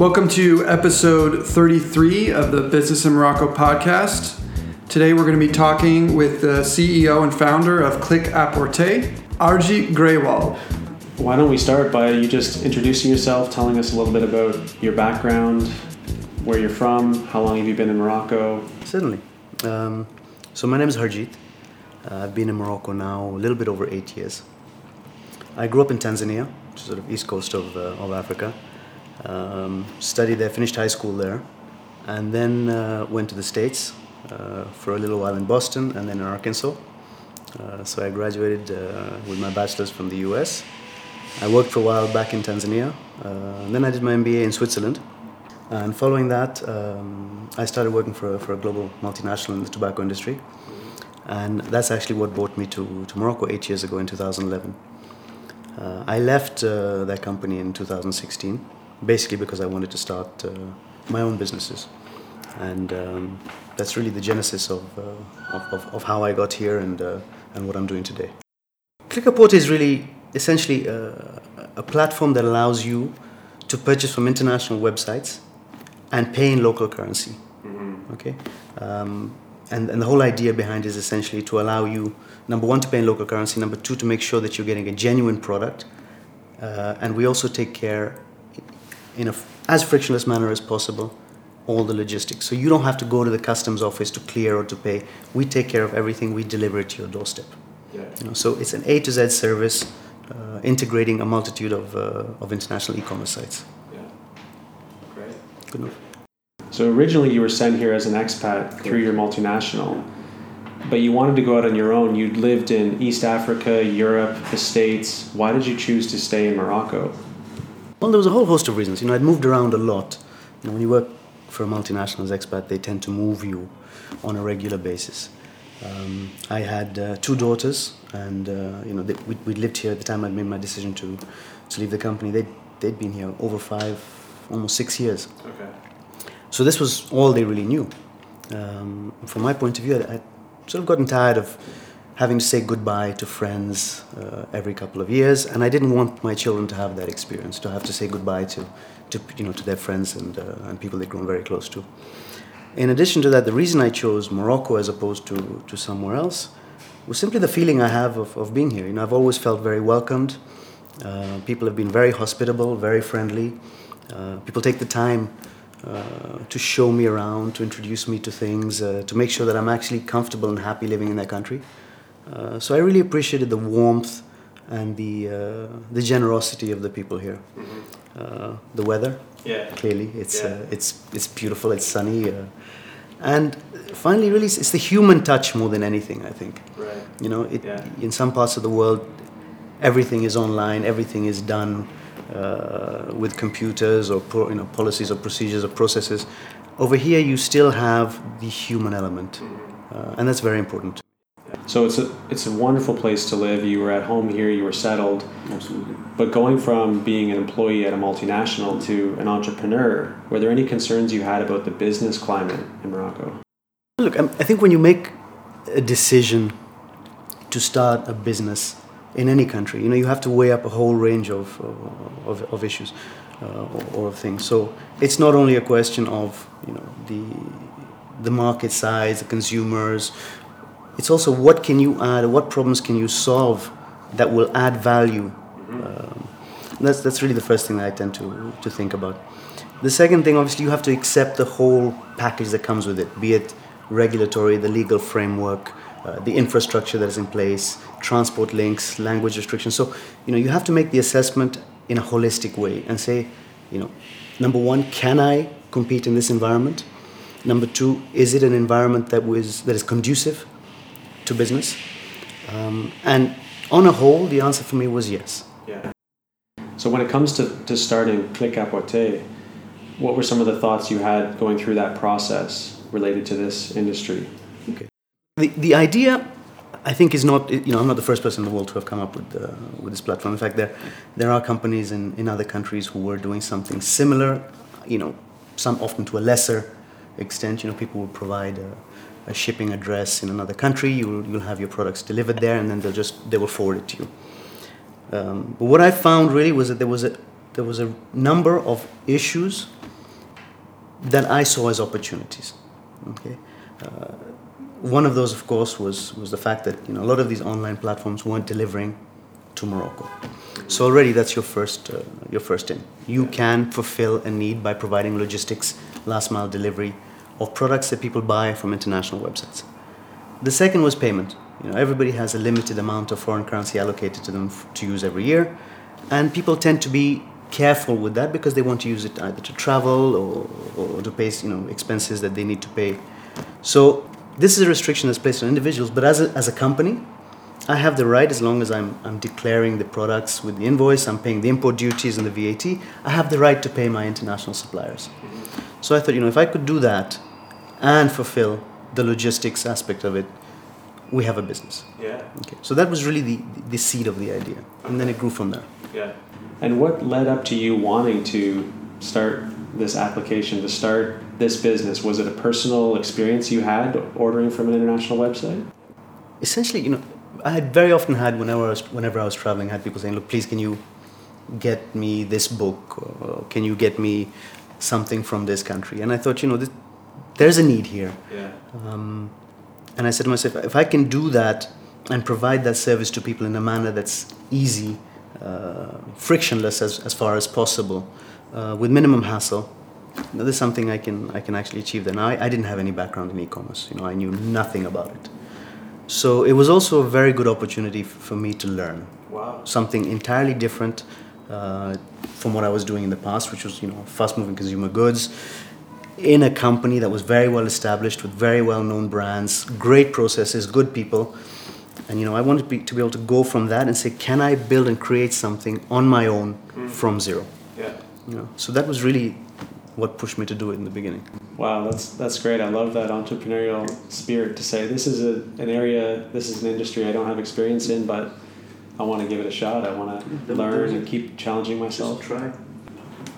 Welcome to episode 33 of the Business in Morocco podcast. Today we're going to be talking with the CEO and founder of Click Apporter, Harjit Grewal. Why don't we start by you just introducing yourself, telling us a little bit about your background, where you're from, how long have you been in Morocco? Certainly. Um, so my name is Harjit. Uh, I've been in Morocco now a little bit over eight years. I grew up in Tanzania, which is sort of east coast of, uh, of Africa. Um, studied there, finished high school there, and then uh, went to the States uh, for a little while in Boston and then in Arkansas. Uh, so I graduated uh, with my bachelor's from the US. I worked for a while back in Tanzania, uh, then I did my MBA in Switzerland. And following that, um, I started working for a, for a global multinational in the tobacco industry. And that's actually what brought me to, to Morocco eight years ago in 2011. Uh, I left that company in 2016, basically because I wanted to start uh, my own businesses. And um, that's really the genesis of, uh, of, of, of, how I got here and, uh, and what I'm doing today. Click Apporter is really essentially a, a platform that allows you to purchase from international websites and pay in local currency. Mm-hmm. Okay? Um, and, and the whole idea behind it is essentially to allow you number one to pay in local currency number two to make sure that you're getting a genuine product uh, and we also take care in a as frictionless manner as possible all the logistics so you don't have to go to the customs office to clear or to pay we take care of everything we deliver it to your doorstep yeah. you know, so it's an a to z service uh, integrating a multitude of, uh, of international e-commerce sites yeah great good enough so originally you were sent here as an expat through your multinational, but you wanted to go out on your own. You'd lived in East Africa, Europe, the States. Why did you choose to stay in Morocco? Well, there was a whole host of reasons. You know, I'd moved around a lot. You know, when you work for a multinational as expat, they tend to move you on a regular basis. Um, I had uh, two daughters, and uh, you know, they, we, we lived here at the time I'd made my decision to, to leave the company. They'd, they'd been here over five, almost six years. Okay. So this was all they really knew. Um, from my point of view, I, would sort of gotten tired of having to say goodbye to friends uh, every couple of years, and I didn't want my children to have that experience, to have to say goodbye to, to you know, to their friends and, uh, and people they'd grown very close to. In addition to that, the reason I chose Morocco as opposed to, to somewhere else was simply the feeling I have of, of being here. You know, I've always felt very welcomed. Uh, people have been very hospitable, very friendly. Uh, people take the time uh, to show me around, to introduce me to things, uh, to make sure that I'm actually comfortable and happy living in their country. Uh, so I really appreciated the warmth and the uh, the generosity of the people here. Mm-hmm. the weather, yeah, clearly it's yeah. it's it's beautiful. It's sunny, and finally, really, it's the human touch more than anything. I think. Right. You know, it, yeah. in some parts of the world, everything is online, everything is done uh, with computers or pro, you know, policies or procedures or processes. Over here, you still have the human element, uh, and that's very important. So it's a it's a wonderful place to live. You were at home here. You were settled. Absolutely. But going from being an employee at a multinational to an entrepreneur, were there any concerns you had about the business climate in Morocco? Look, I think when you make a decision to start a business, in any country. You know, you have to weigh up a whole range of, of, of issues uh, or, or, of things. So it's not only a question of you know the the market size, the consumers. It's also what can you add, what problems can you solve that will add value. Um, that's that's really the first thing that I tend to to think about. The second thing, obviously, you have to accept the whole package that comes with it, be it regulatory, the legal framework, uh, the infrastructure that is in place, transport links, language restrictions. So, you know, you have to make the assessment in a holistic way and say, you know, number one, can I compete in this environment? Number two, is it an environment that was that is conducive to business? Um, and on a whole, the answer for me was yes. Yeah. So when it comes to, to starting Click Apporter, what were some of the thoughts you had going through that process related to this industry? Okay. The, the idea, I think, is not, you know, I'm not the first person in the world to have come up with, uh, with this platform. In fact, there, there are companies in, in other countries who were doing something similar, you know, some often to a lesser extent. You know, people will provide a, a shipping address in another country, you'll, you'll have your products delivered there, and then they'll just, they will forward it to you. Um, but what I found really was that there was a, there was a number of issues that I saw as opportunities. Okay. Uh, one of those, of course, was, was the fact that you know, a lot of these online platforms weren't delivering to Morocco. So already that's your first, uh, your first in. You can fulfill a need by providing logistics, last mile delivery of products that people buy from international websites. The second was payment. You know, everybody has a limited amount of foreign currency allocated to them to use every year, and people tend to be careful with that because they want to use it either to travel or, or to pay you know expenses that they need to pay. So this is a restriction that's placed on individuals, but as a, as a company, I have the right as long as I'm, I'm declaring the products with the invoice, I'm paying the import duties and the VAT, I have the right to pay my international suppliers. So I thought, you know, if I could do that and fulfill the logistics aspect of it, we have a business. Yeah. Okay. So that was really the, the seed of the idea. And then it grew from there. Yeah. And what led up to you wanting to start this application, to start this business? Was it a personal experience you had ordering from an international website? Essentially, you know, I had very often had whenever I was, whenever I was traveling, I had people saying, "Look, please, can you get me this book? Or can you get me something from this country?" And I thought, you know, this, there's a need here. Yeah. Um, and I said to myself, if I can do that and provide that service to people in a manner that's easy, uh, frictionless as, as far as possible, uh, with minimum hassle, you know, this is something I can I can actually achieve. Then I, I didn't have any background in e-commerce. You know, I knew nothing about it. So it was also a very good opportunity for me to learn Wow. something entirely different uh, from what I was doing in the past, which was you know fast-moving consumer goods in a company that was very well established with very well-known brands, great processes, good people. And you know, I wanted to be, to be able to go from that and say, can I build and create something on my own mm. from zero? Yeah. You know, so that was really what pushed me to do it in the beginning. Wow, that's that's great. I love that entrepreneurial spirit to say this is a, an area, this is an industry I don't have experience in, but I want to give it a shot. I want to learn and keep challenging myself. try.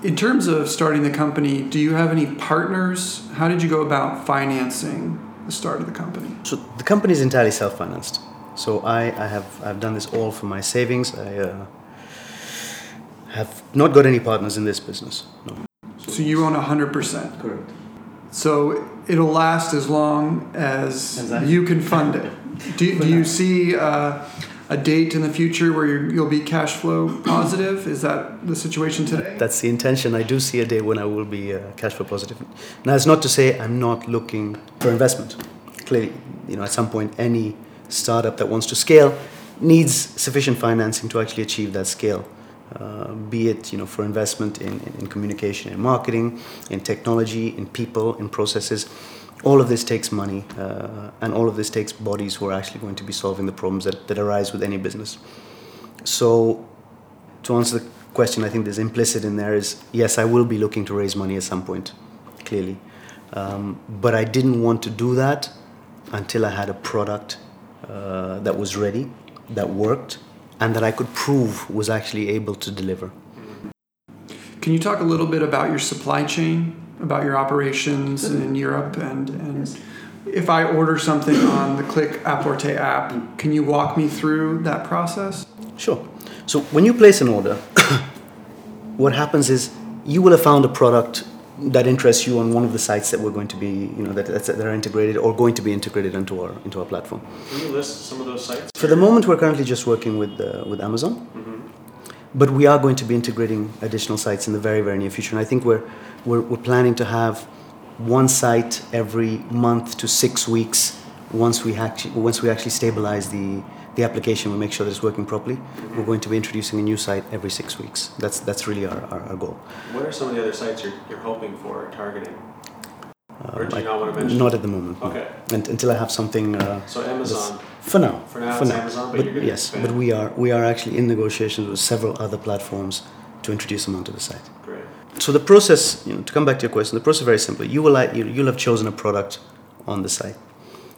In terms of starting the company, do you have any partners? How did you go about financing the start of the company? So the company is entirely self-financed. So I, I have I've done this all from my savings. I uh, have not got any partners in this business. No. So you own 100%. Correct. So it'll last as long as Exactly. you can fund it. Do, do you see uh, a date in the future where you're, you'll be cash flow positive? Is that the situation today? That's the intention. I do see a day when I will be uh, cash flow positive. Now, it's not to say I'm not looking for investment. Clearly, you know, at some point, any startup that wants to scale needs sufficient financing to actually achieve that scale. Uh, be it you know for investment in, in, in communication and marketing, in technology, in people, in processes. All of this takes money, uh, and all of this takes bodies who are actually going to be solving the problems that, that arise with any business. So, to answer the question, I think there's implicit in there is yes, I will be looking to raise money at some point, clearly. Um, but I didn't want to do that until I had a product uh, that was ready, that worked, and that I could prove was actually able to deliver. Can you talk a little bit about your supply chain, about your operations mm-hmm. in Europe, and, and if I order something on the Click Apporte app, mm. can you walk me through that process? Sure. So when you place an order, what happens is you will have found a product that interests you on one of the sites that we're going to be, you know, that, that's, that are integrated or going to be integrated into our into our platform. Can you list some of those sites? For the moment, we're currently just working with uh, with Amazon, mm-hmm. But we are going to be integrating additional sites in the very very near future. And I think we're we're, we're planning to have one site every month to six weeks once we actually once we actually stabilize the the application, we make sure that it's working properly. We're going to be introducing a new site every six weeks. That's that's really our, our, our goal. What are some of the other sites you're, you're hoping for, targeting? Do you not want to mention? Not at the moment. no. Okay. And, until I have something. Uh, So Amazon. For now. For now, it's Amazon, but you're yes, expand. but we are we are actually in negotiations with several other platforms to introduce them onto the site. Great. So the process, you know, to come back to your question, the process is very simple. You will like- you, you'll have chosen a product on the site.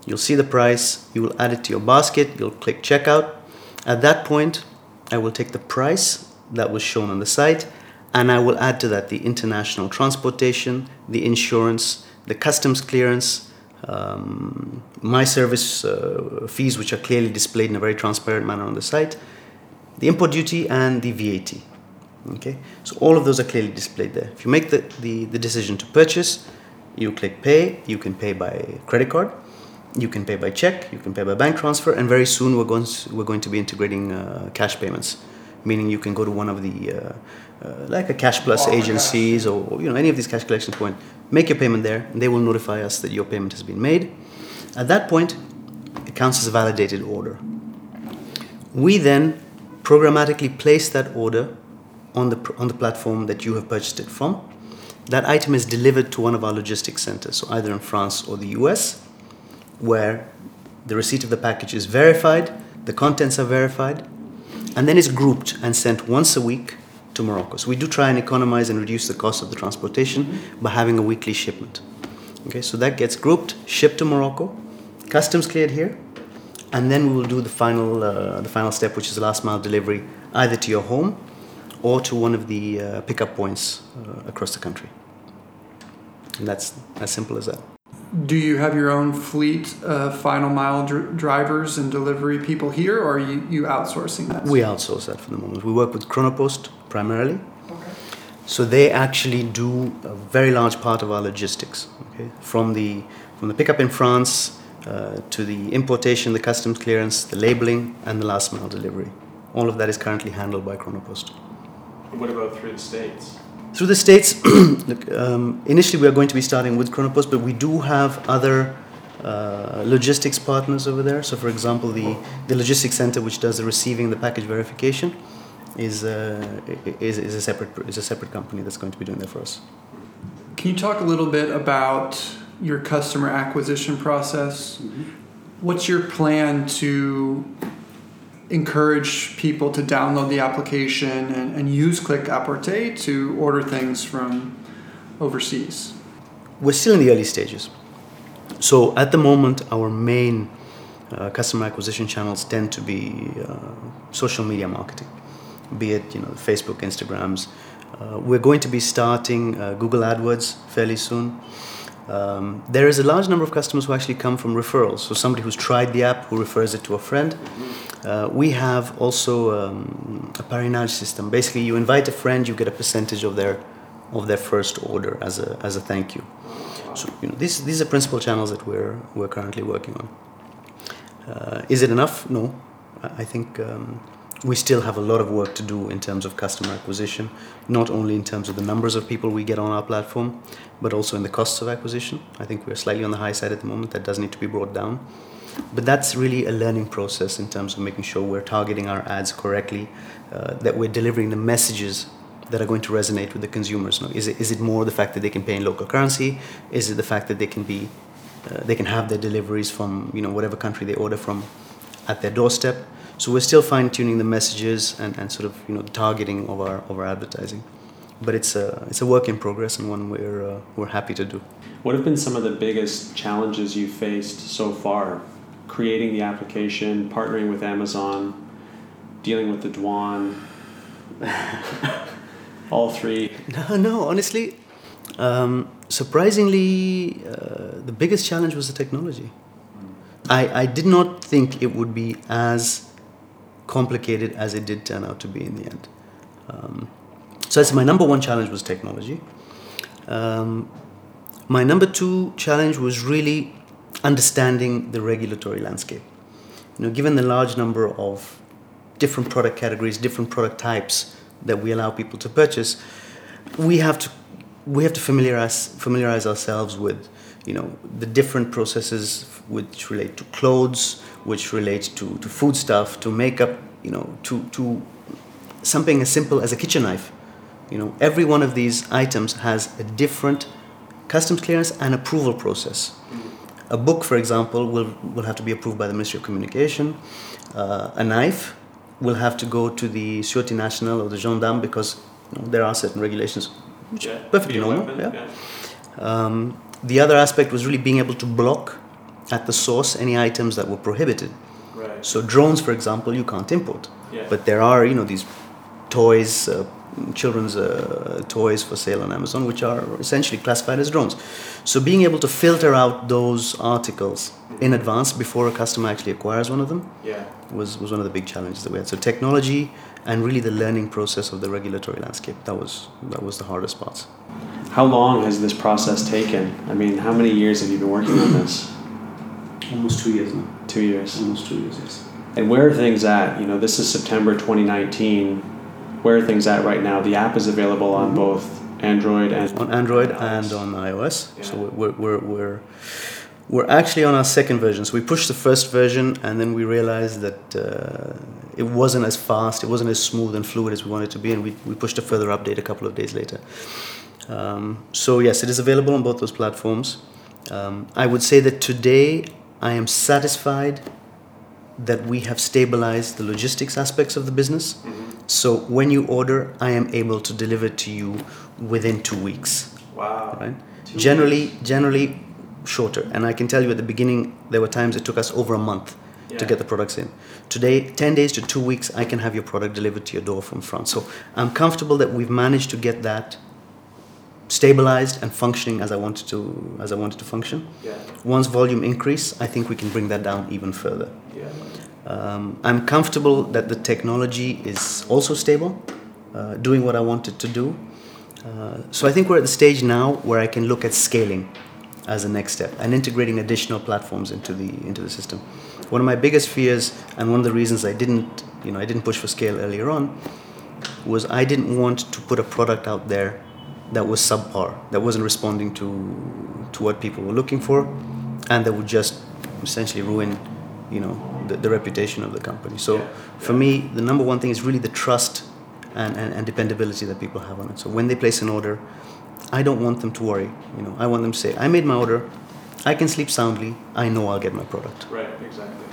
You'll see the price. You will add it to your basket. You'll click checkout. At that point, I will take the price that was shown on the site, and I will add to that the international transportation, the insurance, the customs clearance, um, my service uh, fees, which are clearly displayed in a very transparent manner on the site, the import duty, and the VAT. Okay, so all of those are clearly displayed there. If you make the, the, the decision to purchase, You click pay, you can pay by credit card, you can pay by check, you can pay by bank transfer, and very soon we're going to, we're going to be integrating uh, cash payments, meaning you can go to one of the uh, uh, like a cash plus agencies or, you know any of these cash collection point, make your payment there, and they will notify us that your payment has been made. At that point, it counts as a validated order. We then programmatically place that order on the on the platform that you have purchased it from. That item is delivered to one of our logistics centers, so either in France or the US, where the receipt of the package is verified, the contents are verified, and then it's grouped and sent once a week to Morocco. So we do try and economize and reduce the cost of the transportation mm-hmm. by having a weekly shipment. Okay, so that gets grouped, shipped to Morocco, customs cleared here, and then we will do the final uh, the final step, which is the last mile delivery, either to your home or to one of the uh, pickup points uh, across the country. And that's as simple as that. Do you have your own fleet of final mile dr- drivers and delivery people here, or are you, you outsourcing that? We outsource that for the moment. We work with Chronopost primarily. Okay. So they actually do a very large part of our logistics. Okay, from the from the pickup in France uh, to the importation, the customs clearance, the labeling, and the last mile delivery. All of that is currently handled by Chronopost. What about through the states? Through the states, look, um, initially we are going to be starting with Chronopost, but we do have other uh, logistics partners over there. So, for example, the, the logistics center, which does the receiving the package verification, is, uh, is, is, a separate, is a separate company that's going to be doing that for us. Can you talk a little bit about your customer acquisition process? Mm-hmm. What's your plan to encourage people to download the application and, and use Click Apporter to order things from overseas? We're still in the early stages. So at the moment, our main uh, customer acquisition channels tend to be uh, social media marketing, be it you know Facebook, Instagrams. Uh, we're going to be starting uh, Google AdWords fairly soon. Um, there is a large number of customers who actually come from referrals. So somebody who's tried the app who refers it to a friend. Uh, we have also um, a parrainage system. Basically, you invite a friend, you get a percentage of their of their first order as a as a thank you. So you know these these are principal channels that we're we're currently working on. Uh, is it enough? No, I think. Um, we still have a lot of work to do in terms of customer acquisition, not only in terms of the numbers of people we get on our platform, but also in the costs of acquisition. I think we're slightly on the high side at the moment. That does need to be brought down. But that's really a learning process in terms of making sure we're targeting our ads correctly, uh, that we're delivering the messages that are going to resonate with the consumers. Is it, is it more the fact that they can pay in local currency? Is it the fact that they can be uh, they can have their deliveries from you know whatever country they order from at their doorstep? So we're still fine tuning the messages and, and sort of you know targeting of our of our advertising, but it's a it's a work in progress and one we're uh, we're happy to do. What have been some of the biggest challenges you faced so far, creating the application, partnering with Amazon, dealing with the douane, all three? No, no, honestly, um, surprisingly, uh, the biggest challenge was the technology. I, I did not think it would be as complicated as it did turn out to be in the end. Um, so that's my number one challenge was technology. Um, my number two challenge was really understanding the regulatory landscape. You know, given the large number of different product categories, different product types that we allow people to purchase, we have to we have to familiarize familiarize ourselves with you know the different processes which relate to clothes, which relate to, to food stuff, to makeup, you know, to, to something as simple as a kitchen knife. You know, every one of these items has a different customs clearance and approval process. A book, for example, will, will have to be approved by the Ministry of Communication. Uh, a knife will have to go to the Sûreté Nationale or the gendarme because you know, there are certain regulations which yeah, are perfectly normal. Weapon, yeah. yeah. Um, the other aspect was really being able to block at the source any items that were prohibited. Right. So drones, for example, you can't import. Yeah. But there are, you know, these toys, uh, children's uh, toys for sale on Amazon, which are essentially classified as drones. So being able to filter out those articles in advance before a customer actually acquires one of them yeah. was, was one of the big challenges that we had. So technology and really the learning process of the regulatory landscape that was that was the hardest part. How long has this process taken? I mean, how many years have you been working on this? Almost two years now. Two years. Almost two years, yes. And where are things at? You know, this is September 2019. Where are things at right now? The app is available on both Android and On Android iOS. and on iOS. Yeah. So we're, we're, we're, we're actually on our second version. So we pushed the first version and then we realized that uh, it wasn't as fast, it wasn't as smooth and fluid as we wanted it to be, and we, we pushed a further update a couple of days later. Um, so, yes, it is available on both those platforms. Um, I would say that today I am satisfied that we have stabilized the logistics aspects of the business. So, when you order, I am able to deliver to you within two weeks Wow. right? Generally, generally shorter. And I can tell you at the beginning, there were times it took us over a month Yeah. to get the products in. Today, 10 days to two weeks, I can have your product delivered to your door from France. So I'm comfortable that we've managed to get that stabilized and functioning as I wanted to, as I wanted to function. Yeah. Once volume increase, I think we can bring that down even further. Yeah. Um, I'm comfortable that the technology is also stable, uh, doing what I want it to do. Uh, so I think we're at the stage now where I can look at scaling as a next step and integrating additional platforms into the into the system. One of my biggest fears and one of the reasons I didn't, you know, I didn't push for scale earlier on was I didn't want to put a product out there that was subpar, that wasn't responding to to what people were looking for, and that would just essentially ruin, you know, the, the reputation of the company. So Yeah, for me, the number one thing is really the trust and, and, and dependability that people have on it. So when they place an order, I don't want them to worry. You know, I want them to say, I made my order, I can sleep soundly, I know I'll get my product. Right. Exactly.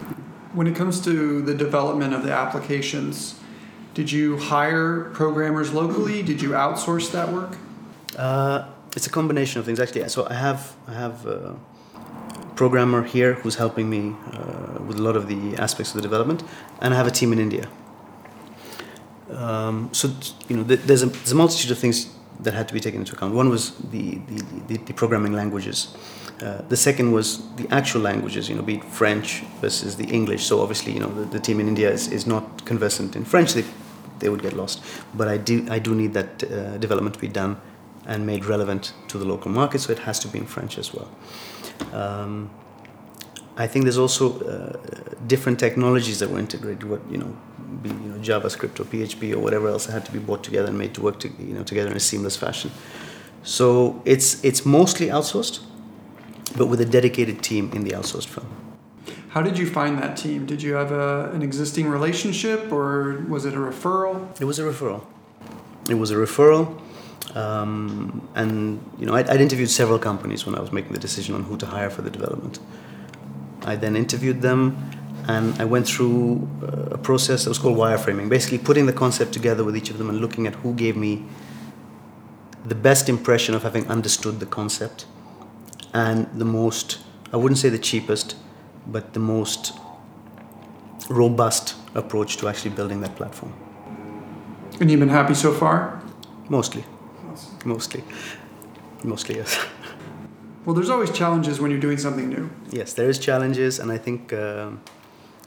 When it comes to the development of the applications, did you hire programmers locally? Did you outsource that work? Uh, it's a combination of things actually. So I have I have a programmer here who's helping me uh, with a lot of the aspects of the development, and I have a team in India. Um, so you know, th- there's a, there's a multitude of things that had to be taken into account. One was the the, the, the programming languages. Uh, the second was the actual languages, you know, be it French versus the English. So obviously, you know, the, the team in India is, is not conversant in French. They, they would get lost. But I do I do need that uh, development to be done and made relevant to the local market, so it has to be in French as well. Um, I think there's also uh, different technologies that were integrated. What you know, be you know JavaScript or PHP or whatever else that had to be brought together and made to work to, you know together in a seamless fashion. So it's it's mostly outsourced, but with a dedicated team in the outsourced firm. How did you find that team? Did you have a, an existing relationship or was it a referral? It was a referral. It was a referral, um, and you know I'd, I'd interviewed several companies when I was making the decision on who to hire for the development. I then interviewed them, and I went through uh, a process that was called wireframing, basically putting the concept together with each of them and looking at who gave me the best impression of having understood the concept and the most, I wouldn't say the cheapest, but the most robust approach to actually building that platform. And you've been happy so far? Mostly. Mostly. Mostly, yes. Well, there's always challenges when you're doing something new. yes, there is challenges, and I think, um,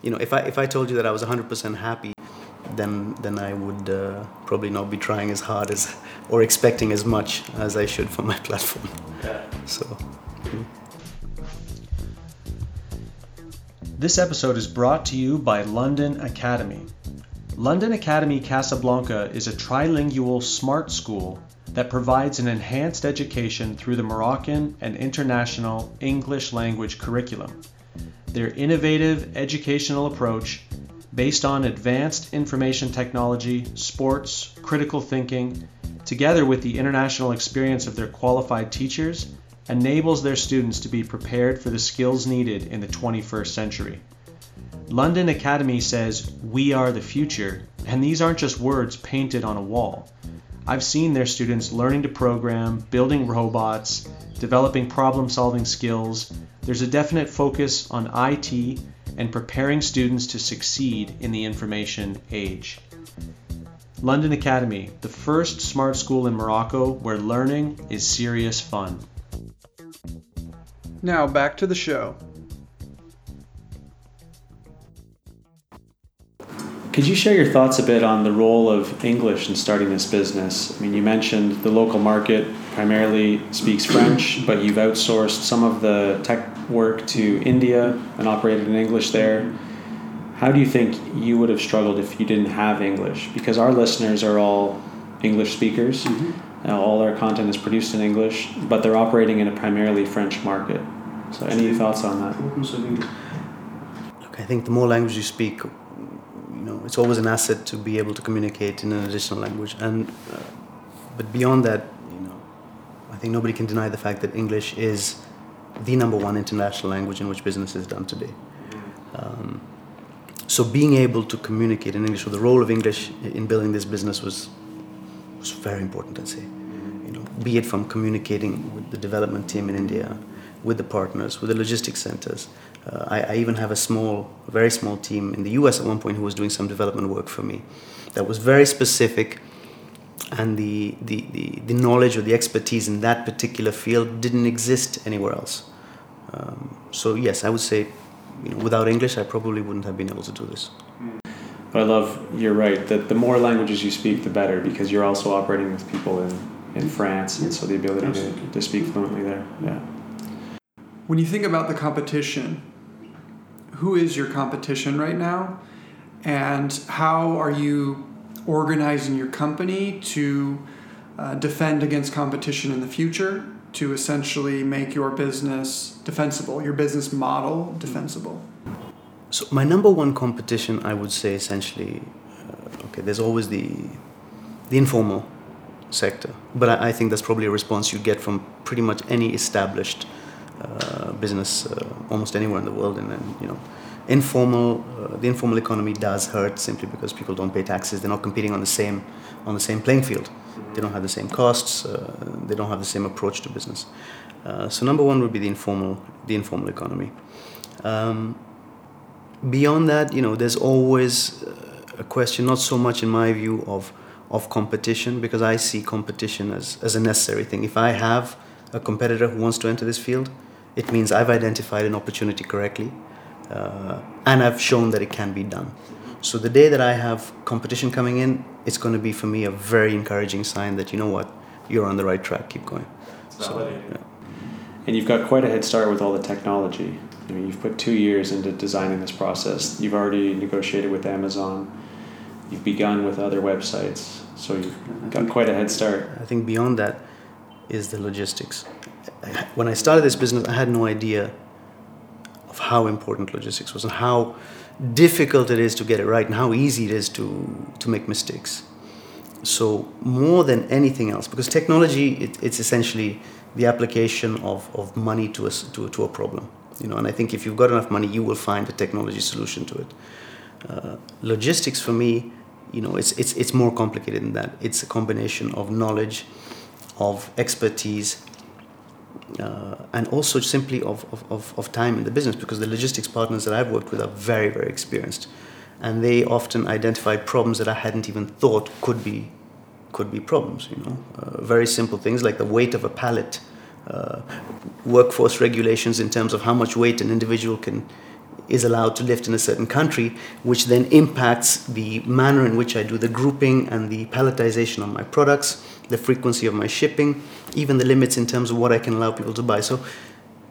you know, if I, if I told you that I was 100% happy, then, then I would uh, probably not be trying as hard as, or expecting as much as I should from my platform. Yeah. So, This episode is brought to you by London Academy. London Academy Casablanca is a trilingual smart school that provides an enhanced education through the Moroccan and international English language curriculum. Their innovative educational approach, based on advanced information technology, sports, critical thinking, together with the international experience of their qualified teachers, enables their students to be prepared for the skills needed in the 21st century. London Academy says, We are the future, and these aren't just words painted on a wall. I've seen their students learning to program, building robots, developing problem solving skills. There's a definite focus on IT and preparing students to succeed in the information age. London Academy, the first smart school in Morocco where learning is serious fun. Now, back to the show. Could you share your thoughts a bit on the role of English in starting this business? I mean, you mentioned the local market primarily speaks French, but you've outsourced some of the tech work to India and operated in English there. How do you think you would have struggled if you didn't have English? Because our listeners are all English speakers. Mm-hmm. Uh, all our content is produced in English, but they're operating in a primarily French market. So, any thoughts on that? Look, I think the more language you speak, you know, it's always an asset to be able to communicate in an additional language. And uh, but beyond that, you know, I think nobody can deny the fact that English is the number one international language in which business is done today. Um, so being able to communicate in English, or the role of English in building this business was was very important. I'd say, you know, be it from communicating with the development team in India, with the partners, with the logistics centers. Uh, I, I, even have a small, very small team in the U.S. at one point who was doing some development work for me, that was very specific, and the the, the, the knowledge or the expertise in that particular field didn't exist anywhere else. Um, so yes, I would say you know, without English, I probably wouldn't have been able to do this. But I love you're right that the more languages you speak, the better because you're also operating with people in, in France, and so the ability to, to speak fluently there. Yeah. When you think about the competition, who is your competition right now, and how are you organizing your company to uh, defend against competition in the future? to essentially make your business defensible, your business model defensible? So my number one competition, I would say, essentially, uh, okay, there's always the the informal sector, but I, I, think that's probably a response you get from pretty much any established uh, business, uh, almost anywhere in the world, and then you know, informal, uh, the informal economy does hurt simply because people don't pay taxes. They're not competing on the same on the same playing field. They don't have the same costs. Uh, they don't have the same approach to business. So number one would be the informal, the informal economy. Um, beyond that, you know, there's always a question, not so much in my view of of competition, because I see competition as, as a necessary thing. If I have a competitor who wants to enter this field, it means I've identified an opportunity correctly, uh, and I've shown that it can be done. So the day that I have competition coming in, it's going to be for me a very encouraging sign that you know what, you're on the right track. Keep going. So, yeah. And you've got quite a head start with all the technology. I mean, you've put two years into designing this process. You've already negotiated with Amazon. You've begun with other websites, so you've got quite a head start. I think beyond that is the logistics. When I started this business, I had no idea of how important logistics was and how difficult it is to get it right and how easy it is to, to make mistakes. So, more than anything else, because technology, it, it's essentially the application of, of money to a, to, to a problem. You know, and I think if you've got enough money, you will find a technology solution to it. Uh, logistics for me, you know, it's, it's, it's more complicated than that. It's a combination of knowledge, of expertise, uh, and also simply of, of, of time in the business because the logistics partners that I've worked with are very, very experienced. And they often identify problems that I hadn't even thought could be, could be problems, you know. Uh, very simple things like the weight of a pallet, uh, workforce regulations in terms of how much weight an individual can, is allowed to lift in a certain country, which then impacts the manner in which I do the grouping and the palletization of my products the frequency of my shipping, even the limits in terms of what I can allow people to buy. So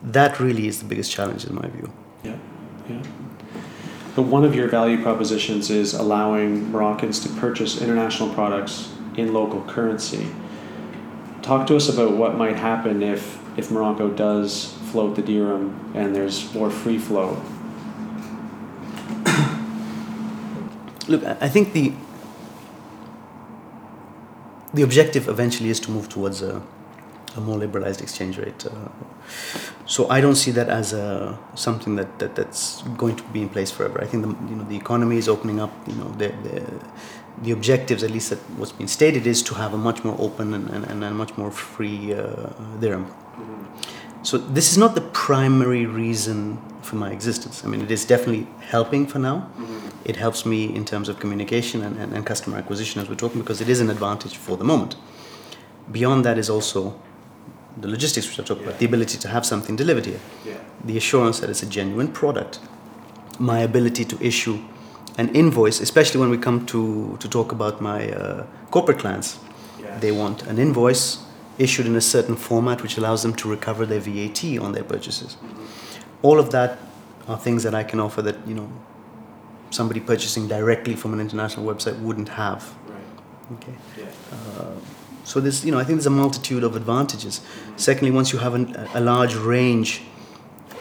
that really is the biggest challenge in my view. Yeah, yeah. But one of your value propositions is allowing Moroccans to purchase international products in local currency. Talk to us about what might happen if, if Morocco does float the dirham and there's more free flow. Look, I think the the objective eventually is to move towards a, a more liberalized exchange rate. Uh, so I don't see that as a, something that, that that's going to be in place forever. I think the, you know the economy is opening up. You know the, the, the objectives, at least that what's been stated, is to have a much more open and, and, and a much more free uh, dirham. Mm-hmm. So this is not the primary reason for my existence. I mean, it is definitely helping for now. Mm-hmm it helps me in terms of communication and, and, and, customer acquisition as we're talking because it is an advantage for the moment. Beyond that is also the logistics which I talked yeah. about, the ability to have something delivered here, yeah. the assurance that it's a genuine product, my ability to issue an invoice, especially when we come to, to talk about my uh, corporate clients. Yes. They want an invoice issued in a certain format which allows them to recover their VAT on their purchases. All of that are things that I can offer that you know somebody purchasing directly from an international website wouldn't have. Right. Okay. Yeah. Uh, so there's, you know, I think there's a multitude of advantages. Secondly, once you have an, a large range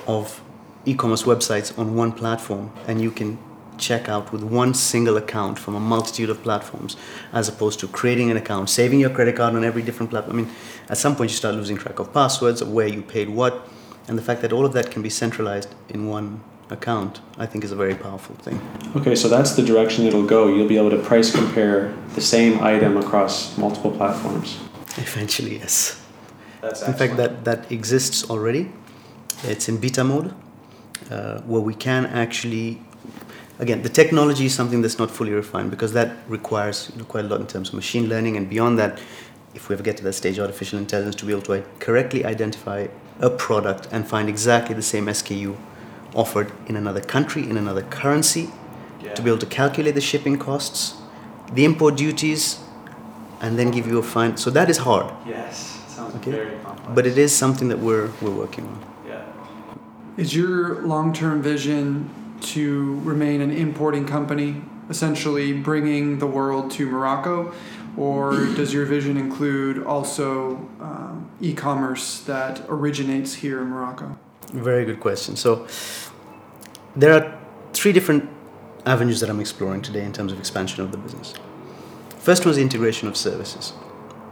of e-commerce websites on one platform, and you can check out with one single account from a multitude of platforms, as opposed to creating an account, saving your credit card on every different platform. I mean, at some point you start losing track of passwords, of where you paid what, and the fact that all of that can be centralized in one account, I think, is a very powerful thing. Okay, so that's the direction it'll go. You'll be able to price compare the same item across multiple platforms. Eventually, yes. That's In fact, that, that exists already. It's in beta mode, uh, where we can actually, again, the technology is something that's not fully refined because that requires you know, quite a lot in terms of machine learning. And beyond that, if we ever get to that stage, artificial intelligence to be able to uh, correctly identify a product and find exactly the same SKU offered in another country, in another currency, to be able to calculate the shipping costs, the import duties, and then give you a fine. So that is hard. Yes, sounds Okay. very complex. But it is something that we're, we're working on. yeah. Is your long term vision to remain an importing company, essentially bringing the world to Morocco? Or does your vision include also um, e commerce that originates here in Morocco? Very good question. So there are three different avenues that I'm exploring today in terms of expansion of the business. First is the integration of services.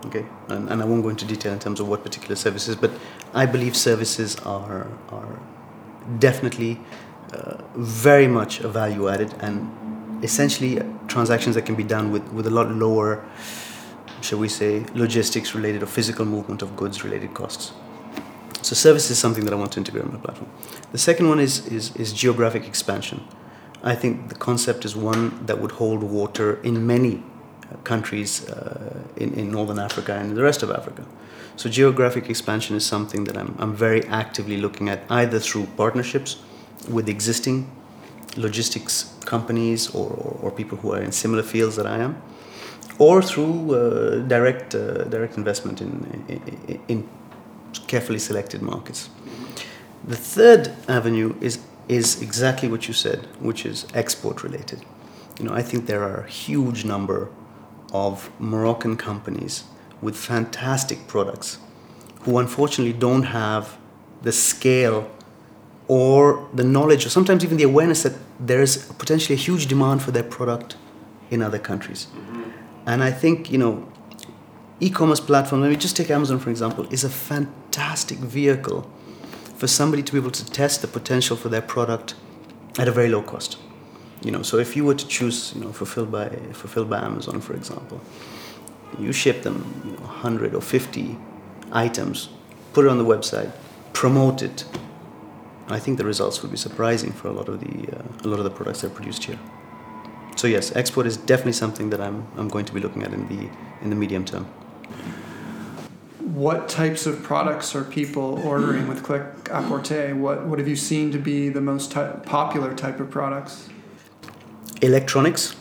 Okay, and, and I won't go into detail in terms of what particular services, but I believe services are are definitely very much a value added and essentially transactions that can be done with, with a lot lower, shall we say, logistics related or physical movement of goods related costs. So service is something that I want to integrate on my platform. The second one is, is, is geographic expansion. I think the concept is one that would hold water in many uh, countries uh, in, in Northern Africa and the rest of Africa. So geographic expansion is something that I'm, I'm very actively looking at either through partnerships with existing logistics companies or, or, or people who are in similar fields that I am, or through uh, direct, uh, direct investment in, in, in carefully selected markets. The third avenue is is exactly what you said, which is export related. You know, I think there are a huge number of Moroccan companies with fantastic products who unfortunately don't have the scale or the knowledge or sometimes even the awareness that there is potentially a huge demand for their product in other countries. Mm-hmm. And I think, you know, e-commerce platform, let me just take Amazon for example, is a fantastic vehicle for somebody to be able to test the potential for their product at a very low cost. You know, so if you were to choose, you know, fulfilled by fulfilled by Amazon, for example, you ship them, you know, 100 or 50 items, put it on the website, promote it. I think the results would be surprising for a lot of the uh, a lot of the products that are produced here. So yes, export is definitely something that I'm I'm going to be looking at in the in the medium term. What types of products are people ordering with Click Apporter? What, what have you seen to be the most ty- popular type of products? electronics.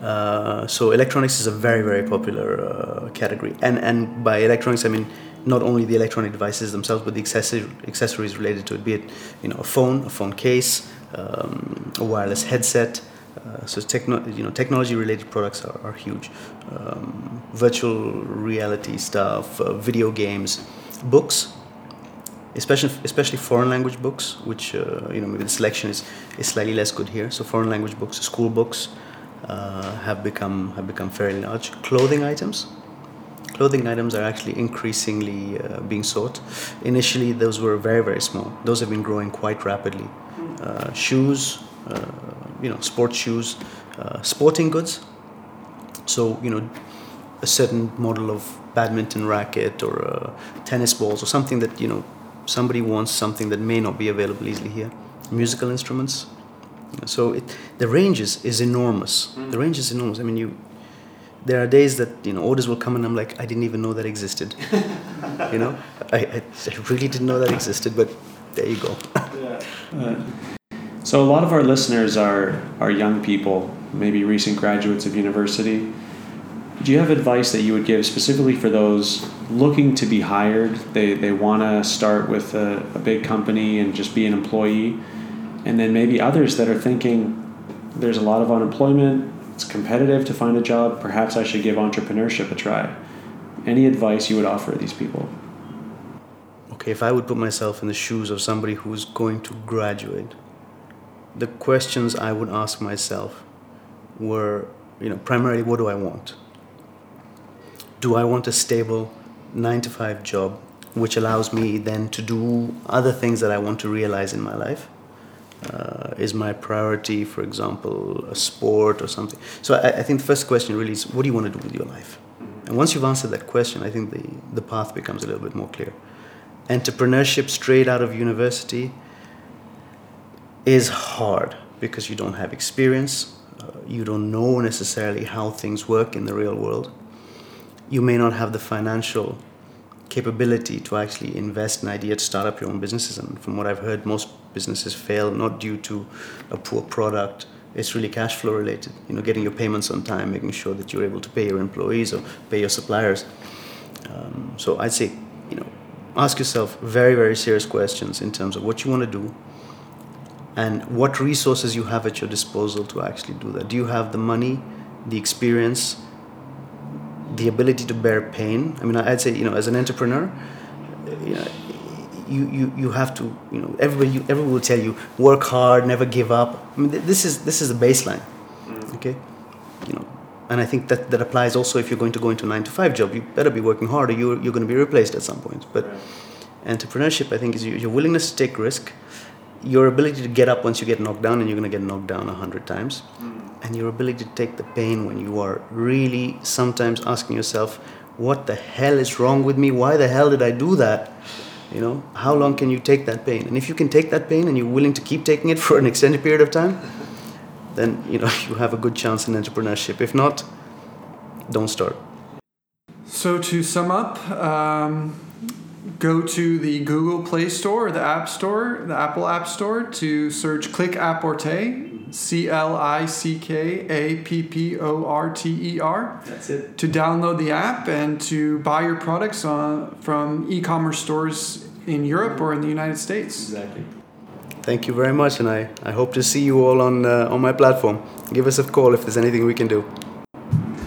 Uh, so electronics is a very very popular uh, category, and and by electronics I mean not only the electronic devices themselves, but the accessories related to it, be it you know a phone, a phone case, um, a wireless headset. Uh, so techno- you know technology related products are, are huge. Um, virtual reality stuff, uh, video games, books especially especially foreign language books, which uh, you know maybe the selection is, is slightly less good here. So foreign language books, school books, uh, have become have become fairly large. Clothing items, clothing items are actually increasingly uh, being sought. Initially, those were very very small. Those have been growing quite rapidly. Uh, shoes, uh, you know, sports shoes, uh, sporting goods. So you know, a certain model of badminton racket or uh, tennis balls or something that you know somebody wants something that may not be available easily here. Musical instruments. So it, the range is, is enormous. The range is enormous. I mean, you. There are days that you know orders will come and I'm like, I didn't even know that existed. you know, I, I, I really didn't know that existed, but there you go. So So a lot of our listeners are are young people, maybe recent graduates of university. Do you have advice that you would give specifically for those looking to be hired? They they want to start with a, a big company and just be an employee, and then maybe others that are thinking there's a lot of unemployment. It's competitive to find a job. Perhaps I should give entrepreneurship a try. Any advice you would offer these people? Okay, if I would put myself in the shoes of somebody who's going to graduate, the questions I would ask myself were, you know, primarily what do I want? Do I want a stable nine to five job which allows me then to do other things that I want to realize in my life? Uh, is my priority, for example, a sport or something? So I, I think the first question really is what do you want to do with your life? And once you've answered that question, I think the, the path becomes a little bit more clear. Entrepreneurship straight out of university is hard because you don't have experience, uh, you don't know necessarily how things work in the real world. You may not have the financial capability to actually invest in idea to start up your own businesses. And from what I've heard, most businesses fail not due to a poor product. It's really cash flow related. You know, getting your payments on time, making sure that you're able to pay your employees or pay your suppliers. Um, so I'd say, you know, ask yourself very, very serious questions in terms of what you want to do, and what resources you have at your disposal to actually do that. Do you have the money, the experience, the ability to bear pain? I mean, I'd say, you know, as an entrepreneur, you know, you, you, you have to, you know, everybody, you, everyone will tell you, work hard, never give up. I mean, this is, this is the baseline, okay? You know, and I think that, that applies also if you're going to go into a nine to five job. You better be working hard or you're, you're going to be replaced at some point. But entrepreneurship, I think, is your willingness to take risk, your ability to get up once you get knocked down, and you're going to get knocked down a hundred times, mm. and your ability to take the pain when you are really sometimes asking yourself, "What the hell is wrong with me? Why the hell did I do that?" You know, how long can you take that pain? And if you can take that pain and you're willing to keep taking it for an extended period of time, then you know you have a good chance in entrepreneurship. If not, don't start. So to sum up. Um go to the Google Play Store or the App Store, the Apple App Store, to search Click Apporter, C L I C K A P P O R T E R. That's it. To download the app and to buy your products on, from e commerce stores in Europe or in the United States. Exactly. Thank you very much, and I, I hope to see you all on, uh, on my platform. Give us a call if there's anything we can do.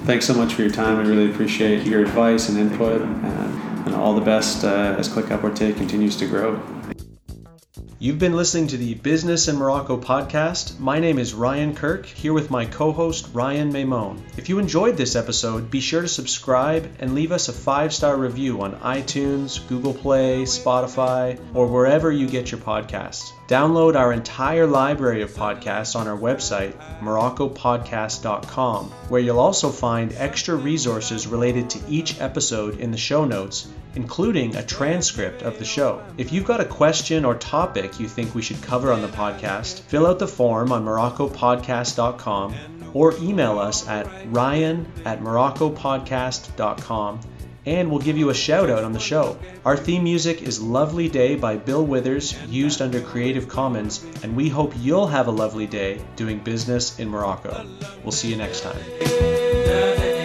Thanks so much for your time. I really appreciate your advice and input. And and all the best uh, as Click Apporter continues to grow. You've been listening to the Business in Morocco podcast. My name is Ryan Kirk, here with my co host Ryan Maimon. If you enjoyed this episode, be sure to subscribe and leave us a five star review on iTunes, Google Play, Spotify, or wherever you get your podcasts. Download our entire library of podcasts on our website, moroccopodcast.com, where you'll also find extra resources related to each episode in the show notes including a transcript of the show. If you've got a question or topic you think we should cover on the podcast, fill out the form on moroccopodcast.com or email us at ryan at moroccopodcast.com and we'll give you a shout out on the show. Our theme music is Lovely Day by Bill Withers, used under Creative Commons, and we hope you'll have a lovely day doing business in Morocco. We'll see you next time.